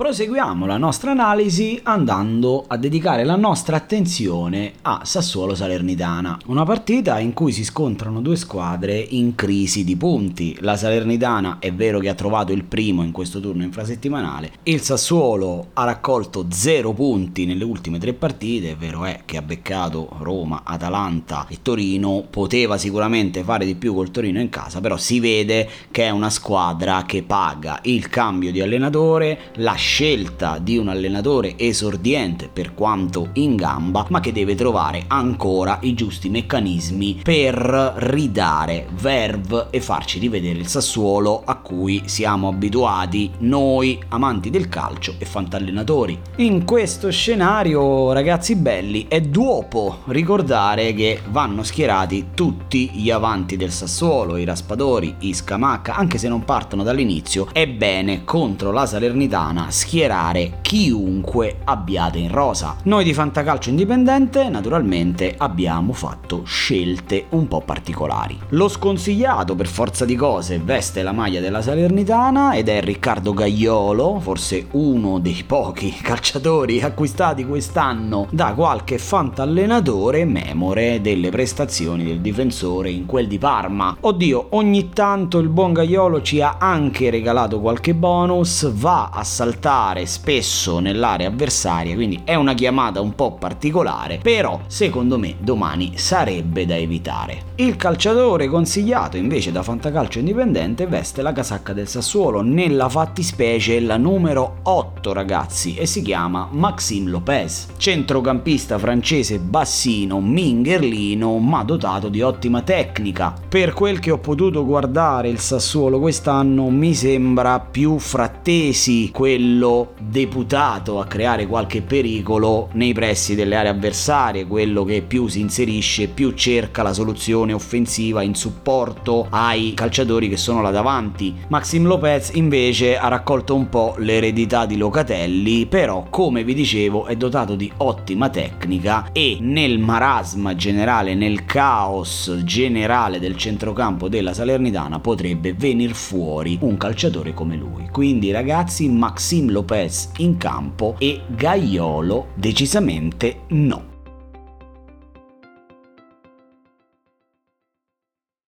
Proseguiamo la nostra analisi andando a dedicare la nostra attenzione a Sassuolo Salernitana, una partita in cui si scontrano due squadre in crisi di punti. La Salernitana è vero che ha trovato il primo in questo turno infrasettimanale, il Sassuolo ha raccolto 0 punti nelle ultime tre partite, è vero è che ha beccato Roma, Atalanta e Torino, poteva sicuramente fare di più col Torino in casa, però si vede che è una squadra che paga il cambio di allenatore, la scelta di un allenatore esordiente per quanto in gamba, ma che deve trovare ancora i giusti meccanismi per ridare verve e farci rivedere il Sassuolo a cui siamo abituati noi amanti del calcio e fantallenatori. In questo scenario, ragazzi belli, è dopo ricordare che vanno schierati tutti gli avanti del Sassuolo, i Raspadori, i Scamacca, anche se non partono dall'inizio, è bene contro la Salernitana schierare chiunque abbiate in rosa. Noi di Fantacalcio Indipendente naturalmente abbiamo fatto scelte un po' particolari. Lo sconsigliato per forza di cose veste la maglia della Salernitana ed è Riccardo Gaiolo, forse uno dei pochi calciatori acquistati quest'anno da qualche fantallenatore memore delle prestazioni del difensore in quel di Parma. Oddio, ogni tanto il buon Gaiolo ci ha anche regalato qualche bonus, va a saltare saltare spesso nell'area avversaria, quindi è una chiamata un po' particolare, però secondo me domani sarebbe da evitare. Il calciatore consigliato invece da Fantacalcio Indipendente veste la casacca del Sassuolo, nella fattispecie la numero 8 ragazzi e si chiama Maxime Lopez, centrocampista francese bassino, mingherlino ma dotato di ottima tecnica. Per quel che ho potuto guardare il Sassuolo quest'anno mi sembra più frattesi quello quello deputato a creare qualche pericolo nei pressi delle aree avversarie, quello che più si inserisce, più cerca la soluzione offensiva in supporto ai calciatori che sono là davanti. Maxim Lopez invece ha raccolto un po' l'eredità di Locatelli, però come vi dicevo è dotato di ottima tecnica e nel marasma generale, nel caos generale del centrocampo della Salernitana potrebbe venir fuori un calciatore come lui. Quindi ragazzi, Maxim Lopez in campo e Gaiolo decisamente no.